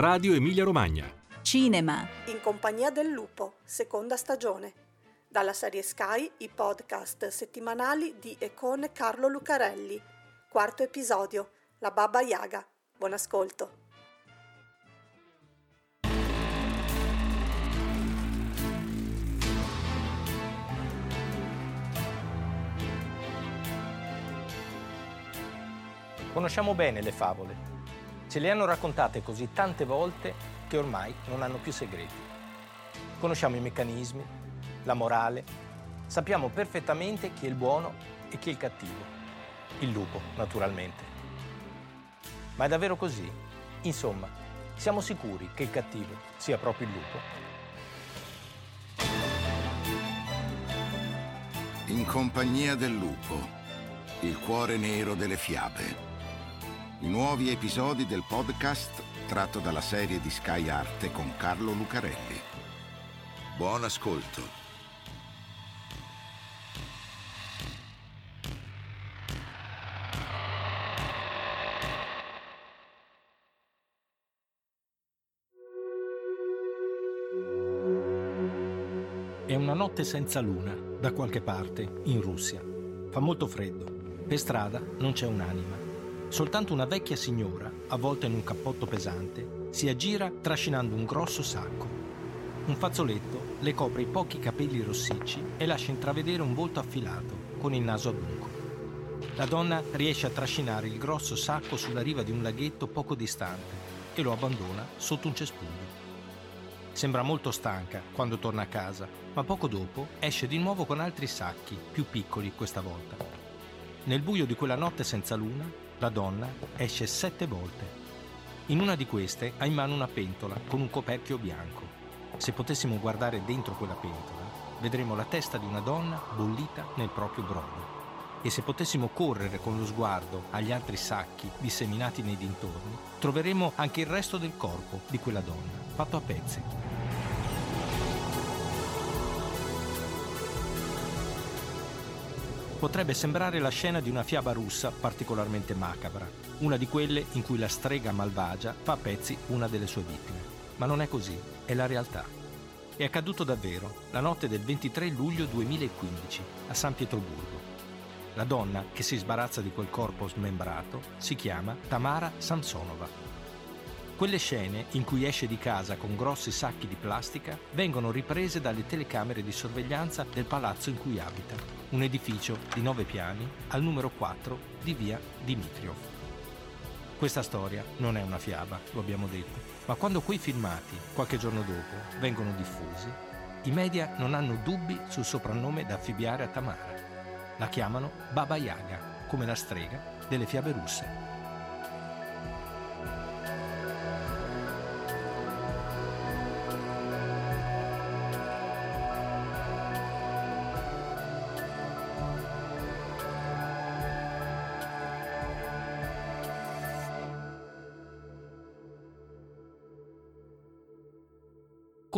Radio Emilia Romagna. Cinema. In compagnia del lupo, seconda stagione. Dalla serie Sky, i podcast settimanali di e con Carlo Lucarelli. Quarto episodio, La Baba Yaga. Buon ascolto. Conosciamo bene le favole. Ce le hanno raccontate così tante volte che ormai non hanno più segreti. Conosciamo i meccanismi, la morale, sappiamo perfettamente chi è il buono e chi è il cattivo. Il lupo, naturalmente. Ma è davvero così? Insomma, siamo sicuri che il cattivo sia proprio il lupo? In compagnia del lupo, il cuore nero delle fiabe i nuovi episodi del podcast tratto dalla serie di Sky Arte con Carlo Lucarelli. Buon ascolto. È una notte senza luna, da qualche parte, in Russia. Fa molto freddo. Per strada non c'è un'anima. Soltanto una vecchia signora, avvolta in un cappotto pesante, si aggira trascinando un grosso sacco. Un fazzoletto le copre i pochi capelli rossicci e lascia intravedere un volto affilato, con il naso adunco. La donna riesce a trascinare il grosso sacco sulla riva di un laghetto poco distante e lo abbandona sotto un cespuglio. Sembra molto stanca quando torna a casa, ma poco dopo esce di nuovo con altri sacchi, più piccoli questa volta. Nel buio di quella notte senza luna, la donna esce sette volte. In una di queste ha in mano una pentola con un coperchio bianco. Se potessimo guardare dentro quella pentola, vedremo la testa di una donna bollita nel proprio brodo. E se potessimo correre con lo sguardo agli altri sacchi disseminati nei dintorni, troveremo anche il resto del corpo di quella donna, fatto a pezzi. Potrebbe sembrare la scena di una fiaba russa particolarmente macabra, una di quelle in cui la strega malvagia fa a pezzi una delle sue vittime. Ma non è così, è la realtà. È accaduto davvero la notte del 23 luglio 2015 a San Pietroburgo. La donna che si sbarazza di quel corpo smembrato si chiama Tamara Samsonova. Quelle scene in cui esce di casa con grossi sacchi di plastica vengono riprese dalle telecamere di sorveglianza del palazzo in cui abita, un edificio di nove piani al numero 4 di via Dimitriov. Questa storia non è una fiaba, lo abbiamo detto, ma quando quei filmati, qualche giorno dopo, vengono diffusi, i media non hanno dubbi sul soprannome da affibbiare a Tamara. La chiamano Baba Yaga, come la strega delle fiabe russe.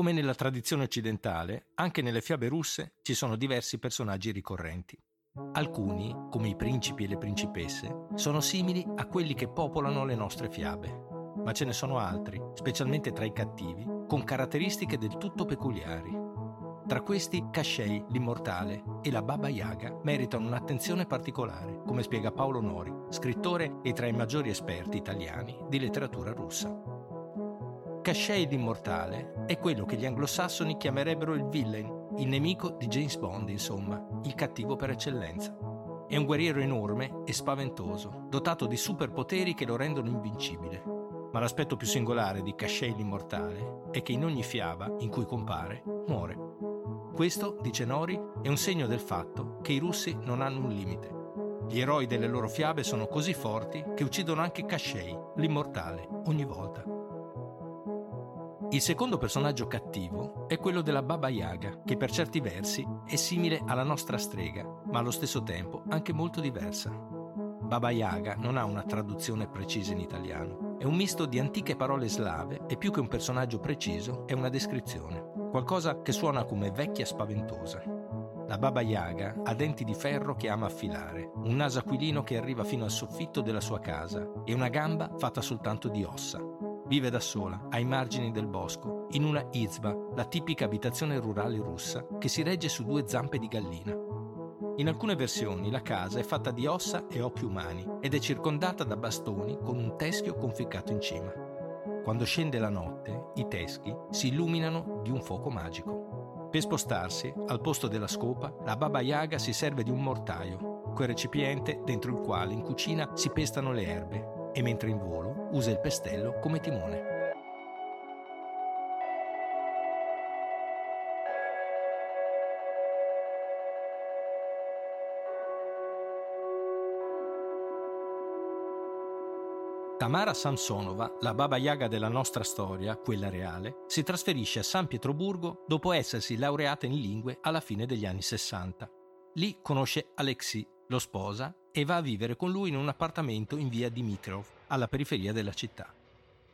Come nella tradizione occidentale, anche nelle fiabe russe ci sono diversi personaggi ricorrenti. Alcuni, come i principi e le principesse, sono simili a quelli che popolano le nostre fiabe, ma ce ne sono altri, specialmente tra i cattivi, con caratteristiche del tutto peculiari. Tra questi Kashei, l'immortale, e la Baba Yaga meritano un'attenzione particolare, come spiega Paolo Nori, scrittore e tra i maggiori esperti italiani di letteratura russa. Cachet l'immortale è quello che gli anglosassoni chiamerebbero il villain, il nemico di James Bond, insomma, il cattivo per eccellenza. È un guerriero enorme e spaventoso, dotato di superpoteri che lo rendono invincibile. Ma l'aspetto più singolare di Cachet l'immortale è che in ogni fiaba in cui compare muore. Questo, dice Nori, è un segno del fatto che i russi non hanno un limite. Gli eroi delle loro fiabe sono così forti che uccidono anche Cachet, l'immortale, ogni volta. Il secondo personaggio cattivo è quello della Baba Yaga, che per certi versi è simile alla nostra strega, ma allo stesso tempo anche molto diversa. Baba Yaga non ha una traduzione precisa in italiano, è un misto di antiche parole slave e più che un personaggio preciso è una descrizione, qualcosa che suona come vecchia spaventosa. La Baba Yaga ha denti di ferro che ama affilare, un naso aquilino che arriva fino al soffitto della sua casa e una gamba fatta soltanto di ossa. Vive da sola, ai margini del bosco, in una izba, la tipica abitazione rurale russa, che si regge su due zampe di gallina. In alcune versioni la casa è fatta di ossa e occhi umani ed è circondata da bastoni con un teschio conficcato in cima. Quando scende la notte, i teschi si illuminano di un fuoco magico. Per spostarsi, al posto della scopa, la Baba Yaga si serve di un mortaio, quel recipiente dentro il quale in cucina si pestano le erbe e mentre in volo usa il pestello come timone. Tamara Samsonova, la Baba Yaga della nostra storia, quella reale, si trasferisce a San Pietroburgo dopo essersi laureata in lingue alla fine degli anni 60. Lì conosce Alexei, lo sposa e va a vivere con lui in un appartamento in via Dimitrov, alla periferia della città.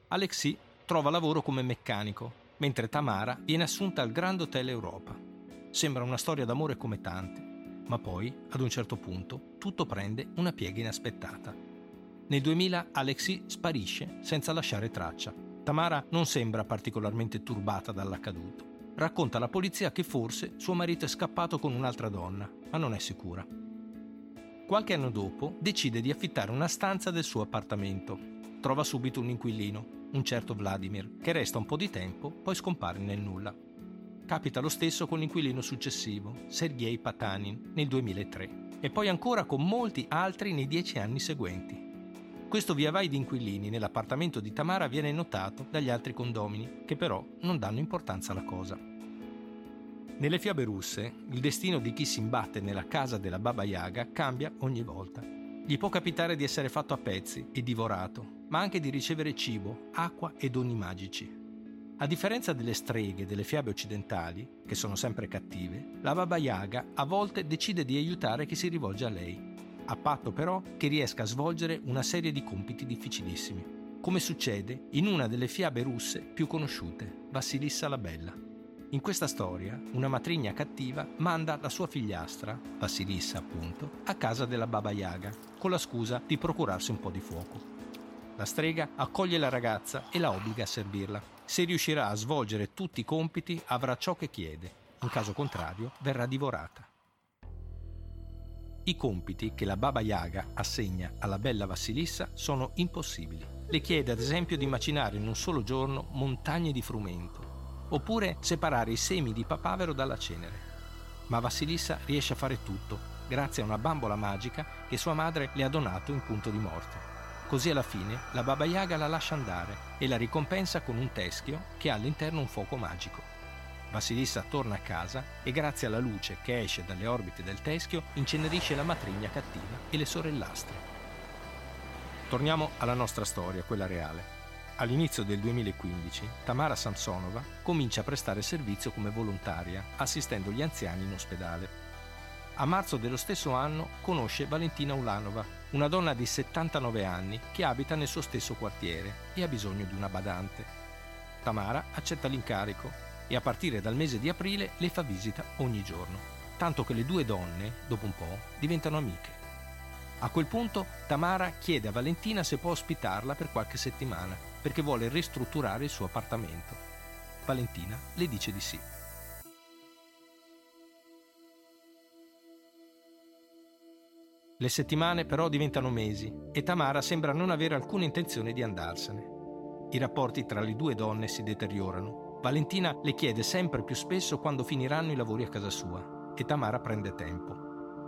Alexei trova lavoro come meccanico, mentre Tamara viene assunta al Grand Hotel Europa. Sembra una storia d'amore come tante, ma poi, ad un certo punto, tutto prende una piega inaspettata. Nel 2000 Alexei sparisce senza lasciare traccia. Tamara non sembra particolarmente turbata dall'accaduto. Racconta alla polizia che forse suo marito è scappato con un'altra donna, ma non è sicura. Qualche anno dopo decide di affittare una stanza del suo appartamento. Trova subito un inquilino, un certo Vladimir, che resta un po' di tempo, poi scompare nel nulla. Capita lo stesso con l'inquilino successivo, Sergei Patanin, nel 2003, e poi ancora con molti altri nei dieci anni seguenti. Questo via vai di inquilini nell'appartamento di Tamara viene notato dagli altri condomini, che però non danno importanza alla cosa. Nelle fiabe russe, il destino di chi si imbatte nella casa della Baba Yaga cambia ogni volta. Gli può capitare di essere fatto a pezzi e divorato, ma anche di ricevere cibo, acqua e doni magici. A differenza delle streghe delle fiabe occidentali, che sono sempre cattive, la Baba Yaga a volte decide di aiutare chi si rivolge a lei, a patto però che riesca a svolgere una serie di compiti difficilissimi, come succede in una delle fiabe russe più conosciute, Vassilissa la Bella. In questa storia, una matrigna cattiva manda la sua figliastra, Vassilissa appunto, a casa della Baba Yaga, con la scusa di procurarsi un po' di fuoco. La strega accoglie la ragazza e la obbliga a servirla. Se riuscirà a svolgere tutti i compiti avrà ciò che chiede, in caso contrario verrà divorata. I compiti che la Baba Yaga assegna alla bella Vassilissa sono impossibili. Le chiede ad esempio di macinare in un solo giorno montagne di frumento, oppure separare i semi di papavero dalla cenere. Ma Vassilissa riesce a fare tutto, grazie a una bambola magica che sua madre le ha donato in punto di morte. Così alla fine la Baba Yaga la lascia andare e la ricompensa con un teschio che ha all'interno un fuoco magico. Vassilissa torna a casa e grazie alla luce che esce dalle orbite del teschio incenerisce la matrigna cattiva e le sorellastre. Torniamo alla nostra storia, quella reale. All'inizio del 2015 Tamara Samsonova comincia a prestare servizio come volontaria, assistendo gli anziani in ospedale. A marzo dello stesso anno conosce Valentina Ulanova, una donna di 79 anni che abita nel suo stesso quartiere e ha bisogno di una badante. Tamara accetta l'incarico e a partire dal mese di aprile le fa visita ogni giorno, tanto che le due donne, dopo un po', diventano amiche. A quel punto Tamara chiede a Valentina se può ospitarla per qualche settimana perché vuole ristrutturare il suo appartamento. Valentina le dice di sì. Le settimane però diventano mesi e Tamara sembra non avere alcuna intenzione di andarsene. I rapporti tra le due donne si deteriorano. Valentina le chiede sempre più spesso quando finiranno i lavori a casa sua e Tamara prende tempo.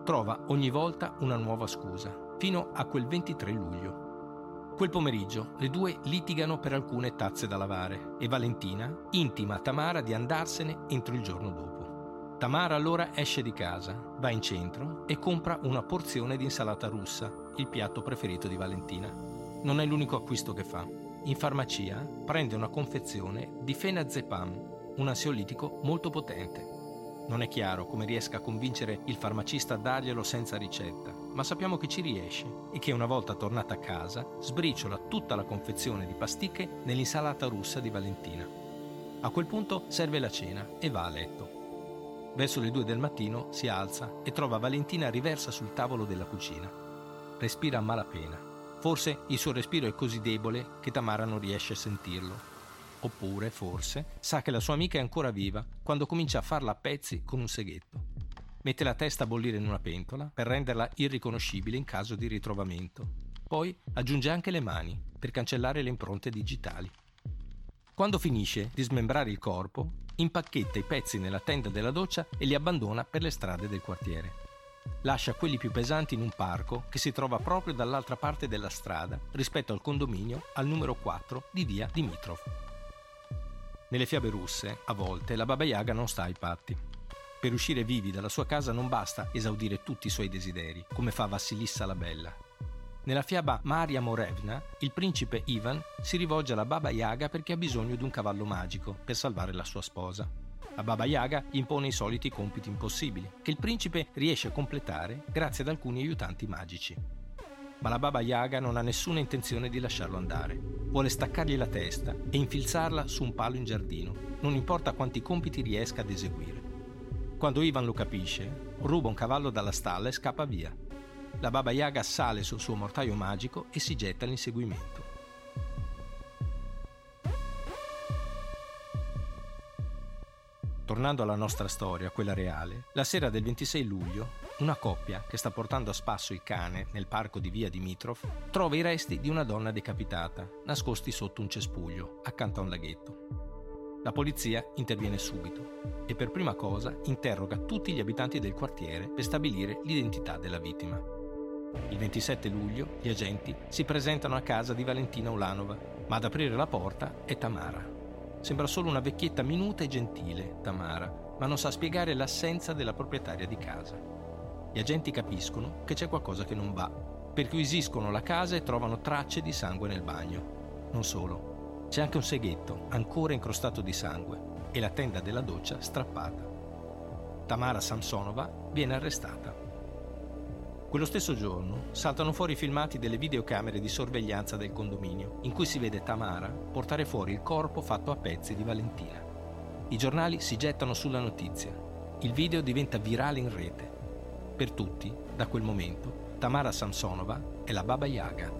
Trova ogni volta una nuova scusa, fino a quel 23 luglio. Quel pomeriggio le due litigano per alcune tazze da lavare e Valentina intima a Tamara di andarsene entro il giorno dopo. Tamara allora esce di casa, va in centro e compra una porzione di insalata russa, il piatto preferito di Valentina. Non è l'unico acquisto che fa. In farmacia prende una confezione di fenazepam, un ansiolitico molto potente. Non è chiaro come riesca a convincere il farmacista a darglielo senza ricetta, ma sappiamo che ci riesce e che una volta tornata a casa sbriciola tutta la confezione di pasticche nell'insalata russa di Valentina. A quel punto serve la cena e va a letto. Verso le due del mattino si alza e trova Valentina riversa sul tavolo della cucina. Respira a malapena. Forse il suo respiro è così debole che Tamara non riesce a sentirlo. Oppure, forse, sa che la sua amica è ancora viva quando comincia a farla a pezzi con un seghetto. Mette la testa a bollire in una pentola per renderla irriconoscibile in caso di ritrovamento. Poi aggiunge anche le mani per cancellare le impronte digitali. Quando finisce di smembrare il corpo, impacchetta i pezzi nella tenda della doccia e li abbandona per le strade del quartiere. Lascia quelli più pesanti in un parco che si trova proprio dall'altra parte della strada rispetto al condominio al numero 4 di via Dimitrov. Nelle fiabe russe, a volte, la Baba Yaga non sta ai patti. Per uscire vivi dalla sua casa non basta esaudire tutti i suoi desideri, come fa Vassilissa la Bella. Nella fiaba Maria Morevna, il principe Ivan si rivolge alla Baba Yaga perché ha bisogno di un cavallo magico per salvare la sua sposa. La Baba Yaga impone i soliti compiti impossibili, che il principe riesce a completare grazie ad alcuni aiutanti magici ma la Baba Yaga non ha nessuna intenzione di lasciarlo andare. Vuole staccargli la testa e infilzarla su un palo in giardino, non importa quanti compiti riesca ad eseguire. Quando Ivan lo capisce, ruba un cavallo dalla stalla e scappa via. La Baba Yaga sale sul suo mortaio magico e si getta all'inseguimento. Tornando alla nostra storia, quella reale, la sera del 26 luglio, una coppia che sta portando a spasso il cane nel parco di via Dimitrov trova i resti di una donna decapitata, nascosti sotto un cespuglio, accanto a un laghetto. La polizia interviene subito e per prima cosa interroga tutti gli abitanti del quartiere per stabilire l'identità della vittima. Il 27 luglio gli agenti si presentano a casa di Valentina Ulanova, ma ad aprire la porta è Tamara, Sembra solo una vecchietta minuta e gentile, Tamara, ma non sa spiegare l'assenza della proprietaria di casa. Gli agenti capiscono che c'è qualcosa che non va. Perquisiscono la casa e trovano tracce di sangue nel bagno. Non solo, c'è anche un seghetto ancora incrostato di sangue e la tenda della doccia strappata. Tamara Samsonova viene arrestata. Quello stesso giorno saltano fuori i filmati delle videocamere di sorveglianza del condominio, in cui si vede Tamara portare fuori il corpo fatto a pezzi di Valentina. I giornali si gettano sulla notizia. Il video diventa virale in rete. Per tutti, da quel momento, Tamara Samsonova è la Baba Yaga.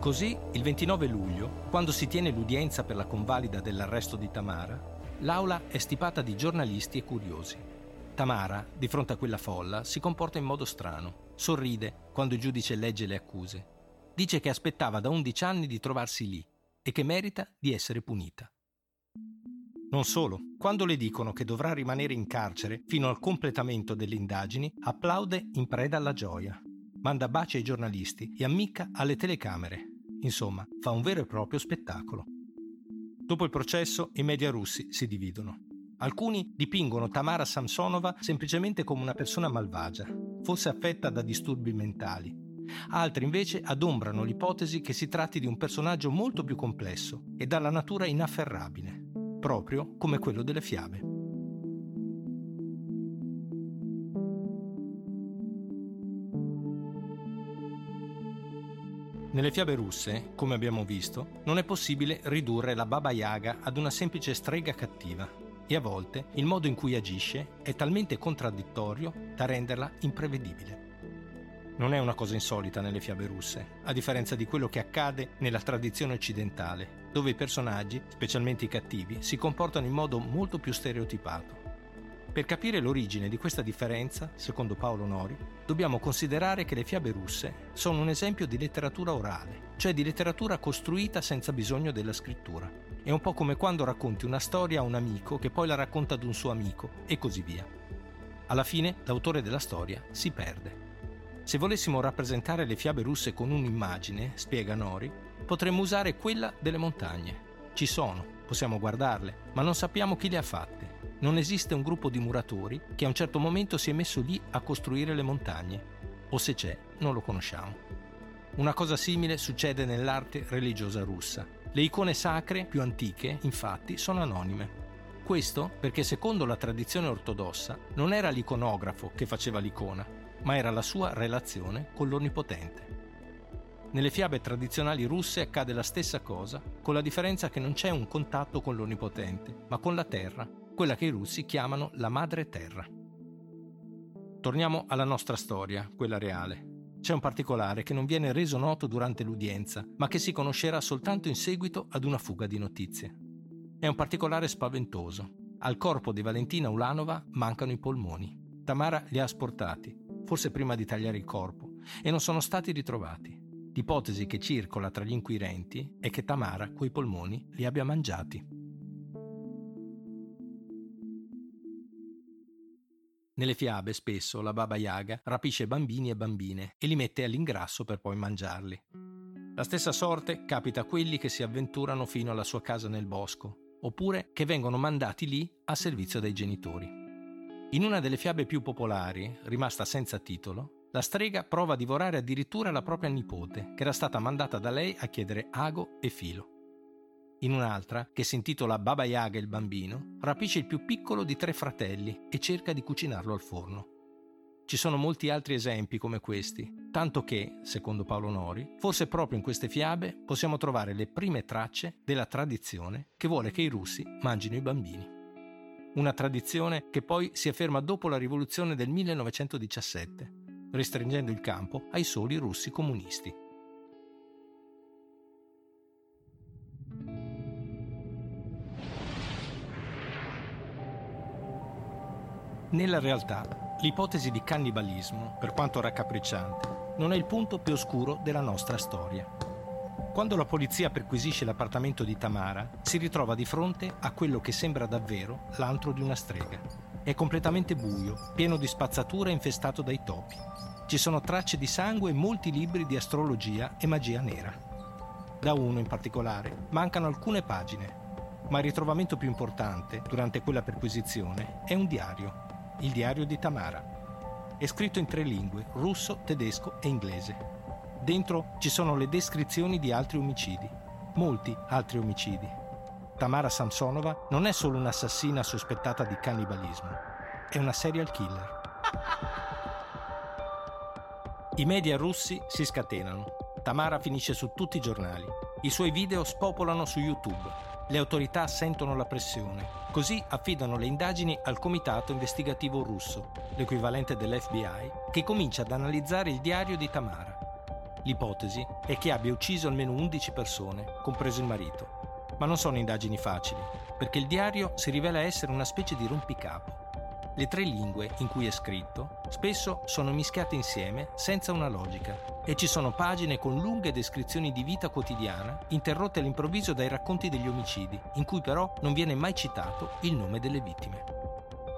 Così, il 29 luglio, quando si tiene l'udienza per la convalida dell'arresto di Tamara, l'aula è stipata di giornalisti e curiosi. Tamara, di fronte a quella folla, si comporta in modo strano. Sorride quando il giudice legge le accuse. Dice che aspettava da 11 anni di trovarsi lì e che merita di essere punita. Non solo, quando le dicono che dovrà rimanere in carcere fino al completamento delle indagini, applaude in preda alla gioia. Manda baci ai giornalisti e ammicca alle telecamere Insomma, fa un vero e proprio spettacolo. Dopo il processo, i media russi si dividono. Alcuni dipingono Tamara Samsonova semplicemente come una persona malvagia, forse affetta da disturbi mentali. Altri invece adombrano l'ipotesi che si tratti di un personaggio molto più complesso e dalla natura inafferrabile, proprio come quello delle fiabe. Nelle fiabe russe, come abbiamo visto, non è possibile ridurre la Baba Yaga ad una semplice strega cattiva e a volte il modo in cui agisce è talmente contraddittorio da renderla imprevedibile. Non è una cosa insolita nelle fiabe russe, a differenza di quello che accade nella tradizione occidentale, dove i personaggi, specialmente i cattivi, si comportano in modo molto più stereotipato. Per capire l'origine di questa differenza, secondo Paolo Nori, dobbiamo considerare che le fiabe russe sono un esempio di letteratura orale, cioè di letteratura costruita senza bisogno della scrittura. È un po' come quando racconti una storia a un amico che poi la racconta ad un suo amico e così via. Alla fine l'autore della storia si perde. Se volessimo rappresentare le fiabe russe con un'immagine, spiega Nori, potremmo usare quella delle montagne. Ci sono, possiamo guardarle, ma non sappiamo chi le ha fatte non esiste un gruppo di muratori che a un certo momento si è messo lì a costruire le montagne, o se c'è, non lo conosciamo. Una cosa simile succede nell'arte religiosa russa. Le icone sacre più antiche, infatti, sono anonime. Questo perché secondo la tradizione ortodossa non era l'iconografo che faceva l'icona, ma era la sua relazione con l'Onnipotente. Nelle fiabe tradizionali russe accade la stessa cosa, con la differenza che non c'è un contatto con l'Onnipotente, ma con la terra, quella che i russi chiamano la madre terra. Torniamo alla nostra storia, quella reale. C'è un particolare che non viene reso noto durante l'udienza, ma che si conoscerà soltanto in seguito ad una fuga di notizie. È un particolare spaventoso. Al corpo di Valentina Ulanova mancano i polmoni. Tamara li ha asportati, forse prima di tagliare il corpo, e non sono stati ritrovati. L'ipotesi che circola tra gli inquirenti è che Tamara quei polmoni li abbia mangiati. Nelle fiabe spesso la Baba Yaga rapisce bambini e bambine e li mette all'ingrasso per poi mangiarli. La stessa sorte capita a quelli che si avventurano fino alla sua casa nel bosco, oppure che vengono mandati lì a servizio dei genitori. In una delle fiabe più popolari, rimasta senza titolo, la strega prova a divorare addirittura la propria nipote, che era stata mandata da lei a chiedere ago e filo. In un'altra, che si intitola Baba Yaga il bambino, rapisce il più piccolo di tre fratelli e cerca di cucinarlo al forno. Ci sono molti altri esempi come questi, tanto che, secondo Paolo Nori, forse proprio in queste fiabe possiamo trovare le prime tracce della tradizione che vuole che i russi mangino i bambini. Una tradizione che poi si afferma dopo la rivoluzione del 1917, restringendo il campo ai soli russi comunisti. Nella realtà, l'ipotesi di cannibalismo, per quanto raccapricciante, non è il punto più oscuro della nostra storia. Quando la polizia perquisisce l'appartamento di Tamara, si ritrova di fronte a quello che sembra davvero l'antro di una strega. È completamente buio, pieno di spazzatura e infestato dai topi. Ci sono tracce di sangue e molti libri di astrologia e magia nera. Da uno in particolare mancano alcune pagine, ma il ritrovamento più importante durante quella perquisizione è un diario il diario di Tamara. È scritto in tre lingue, russo, tedesco e inglese. Dentro ci sono le descrizioni di altri omicidi, molti altri omicidi. Tamara Samsonova non è solo un'assassina sospettata di cannibalismo, è una serial killer. I media russi si scatenano. Tamara finisce su tutti i giornali. I suoi video spopolano su YouTube le autorità sentono la pressione, così affidano le indagini al Comitato Investigativo Russo, l'equivalente dell'FBI, che comincia ad analizzare il diario di Tamara. L'ipotesi è che abbia ucciso almeno 11 persone, compreso il marito. Ma non sono indagini facili, perché il diario si rivela essere una specie di rompicapo. Le tre lingue in cui è scritto spesso sono mischiate insieme senza una logica e ci sono pagine con lunghe descrizioni di vita quotidiana interrotte all'improvviso dai racconti degli omicidi, in cui però non viene mai citato il nome delle vittime.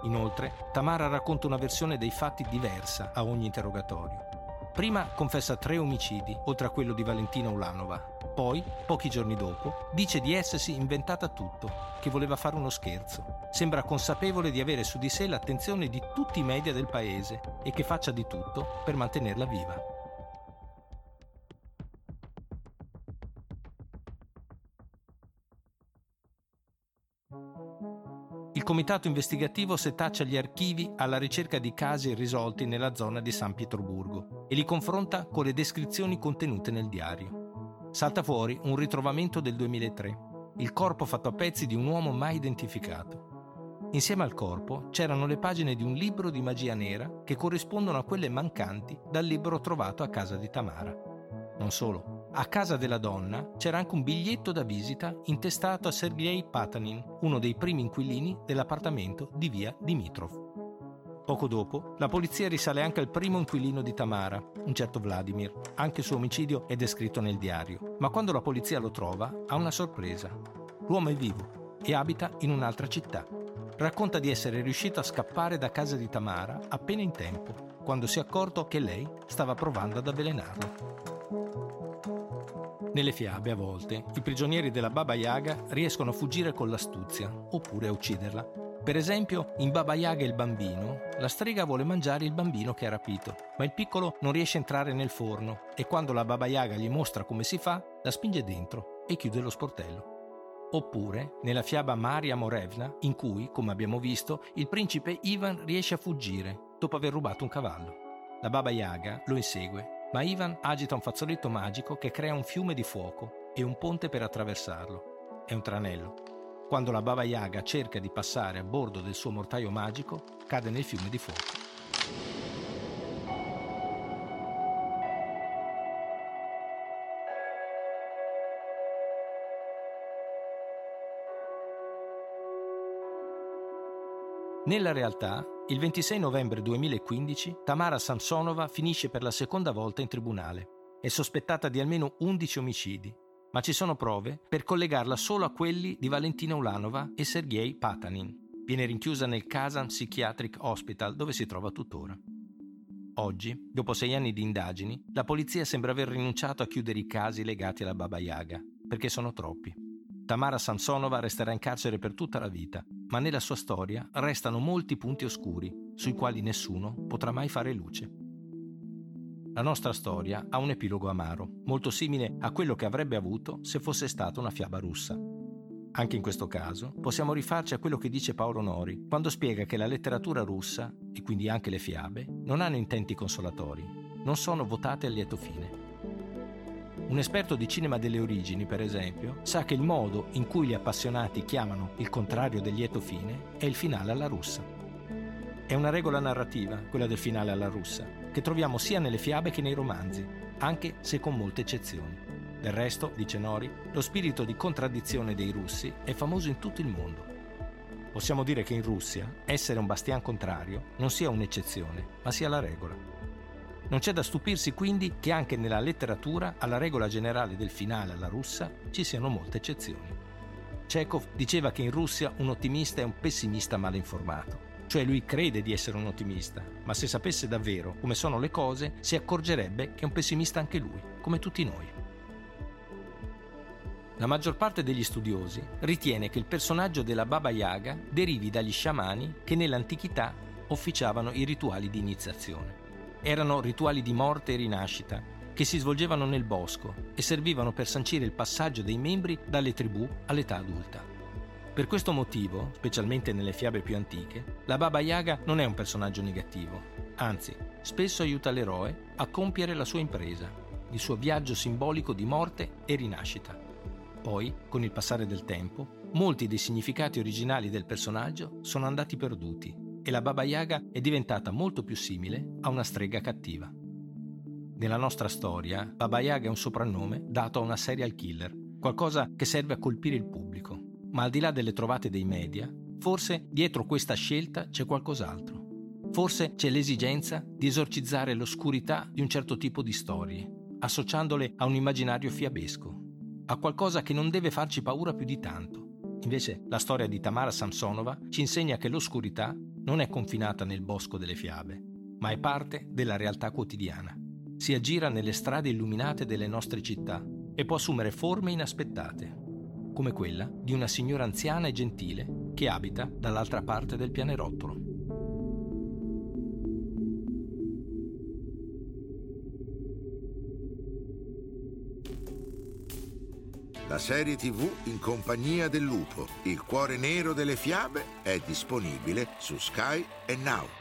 Inoltre, Tamara racconta una versione dei fatti diversa a ogni interrogatorio. Prima confessa tre omicidi, oltre a quello di Valentina Ulanova. Poi, pochi giorni dopo, dice di essersi inventata tutto, che voleva fare uno scherzo. Sembra consapevole di avere su di sé l'attenzione di tutti i media del paese e che faccia di tutto per mantenerla viva. Il comitato investigativo setaccia gli archivi alla ricerca di casi irrisolti nella zona di San Pietroburgo e li confronta con le descrizioni contenute nel diario. Salta fuori un ritrovamento del 2003, il corpo fatto a pezzi di un uomo mai identificato. Insieme al corpo c'erano le pagine di un libro di magia nera che corrispondono a quelle mancanti dal libro trovato a casa di Tamara. Non solo, a casa della donna c'era anche un biglietto da visita intestato a Sergei Patanin, uno dei primi inquilini dell'appartamento di via Dimitrov. Poco dopo, la polizia risale anche al primo inquilino di Tamara, un certo Vladimir. Anche il suo omicidio è descritto nel diario. Ma quando la polizia lo trova, ha una sorpresa. L'uomo è vivo e abita in un'altra città. Racconta di essere riuscito a scappare da casa di Tamara appena in tempo, quando si è accorto che lei stava provando ad avvelenarlo. Nelle fiabe, a volte, i prigionieri della Baba Yaga riescono a fuggire con l'astuzia, oppure a ucciderla, per esempio, in Baba Yaga il bambino, la strega vuole mangiare il bambino che ha rapito, ma il piccolo non riesce a entrare nel forno e quando la Baba Yaga gli mostra come si fa, la spinge dentro e chiude lo sportello. Oppure nella fiaba Maria Morevna, in cui, come abbiamo visto, il principe Ivan riesce a fuggire dopo aver rubato un cavallo. La Baba Yaga lo insegue ma Ivan agita un fazzoletto magico che crea un fiume di fuoco e un ponte per attraversarlo. È un tranello. Quando la Baba Yaga cerca di passare a bordo del suo mortaio magico, cade nel fiume di fuoco. Nella realtà, il 26 novembre 2015, Tamara Samsonova finisce per la seconda volta in tribunale. È sospettata di almeno 11 omicidi, ma ci sono prove per collegarla solo a quelli di Valentina Ulanova e Sergei Patanin. Viene rinchiusa nel Kazan Psychiatric Hospital dove si trova tuttora. Oggi, dopo sei anni di indagini, la polizia sembra aver rinunciato a chiudere i casi legati alla Baba Yaga, perché sono troppi. Tamara Samsonova resterà in carcere per tutta la vita, ma nella sua storia restano molti punti oscuri, sui quali nessuno potrà mai fare luce. La nostra storia ha un epilogo amaro, molto simile a quello che avrebbe avuto se fosse stata una fiaba russa. Anche in questo caso possiamo rifarci a quello che dice Paolo Nori quando spiega che la letteratura russa, e quindi anche le fiabe, non hanno intenti consolatori, non sono votate a lieto fine. Un esperto di cinema delle origini, per esempio, sa che il modo in cui gli appassionati chiamano il contrario del lieto fine è il finale alla russa. È una regola narrativa, quella del finale alla russa, che troviamo sia nelle fiabe che nei romanzi, anche se con molte eccezioni. Del resto, dice Nori, lo spirito di contraddizione dei russi è famoso in tutto il mondo. Possiamo dire che in Russia essere un bastian contrario non sia un'eccezione, ma sia la regola. Non c'è da stupirsi quindi che anche nella letteratura alla regola generale del finale alla russa ci siano molte eccezioni. Chekhov diceva che in Russia un ottimista è un pessimista male informato. Cioè lui crede di essere un ottimista, ma se sapesse davvero come sono le cose si accorgerebbe che è un pessimista anche lui, come tutti noi. La maggior parte degli studiosi ritiene che il personaggio della Baba Yaga derivi dagli sciamani che nell'antichità officiavano i rituali di iniziazione. Erano rituali di morte e rinascita che si svolgevano nel bosco e servivano per sancire il passaggio dei membri dalle tribù all'età adulta. Per questo motivo, specialmente nelle fiabe più antiche, la Baba Yaga non è un personaggio negativo, anzi, spesso aiuta l'eroe a compiere la sua impresa, il suo viaggio simbolico di morte e rinascita. Poi, con il passare del tempo, molti dei significati originali del personaggio sono andati perduti e la Baba Yaga è diventata molto più simile a una strega cattiva. Nella nostra storia, Baba Yaga è un soprannome dato a una serial killer, qualcosa che serve a colpire il pubblico. Ma al di là delle trovate dei media, forse dietro questa scelta c'è qualcos'altro. Forse c'è l'esigenza di esorcizzare l'oscurità di un certo tipo di storie, associandole a un immaginario fiabesco, a qualcosa che non deve farci paura più di tanto. Invece la storia di Tamara Samsonova ci insegna che l'oscurità non è confinata nel bosco delle fiabe, ma è parte della realtà quotidiana. Si aggira nelle strade illuminate delle nostre città e può assumere forme inaspettate, come quella di una signora anziana e gentile che abita dall'altra parte del pianerottolo. La serie TV in compagnia del lupo, il cuore nero delle fiabe, è disponibile su Sky e Now.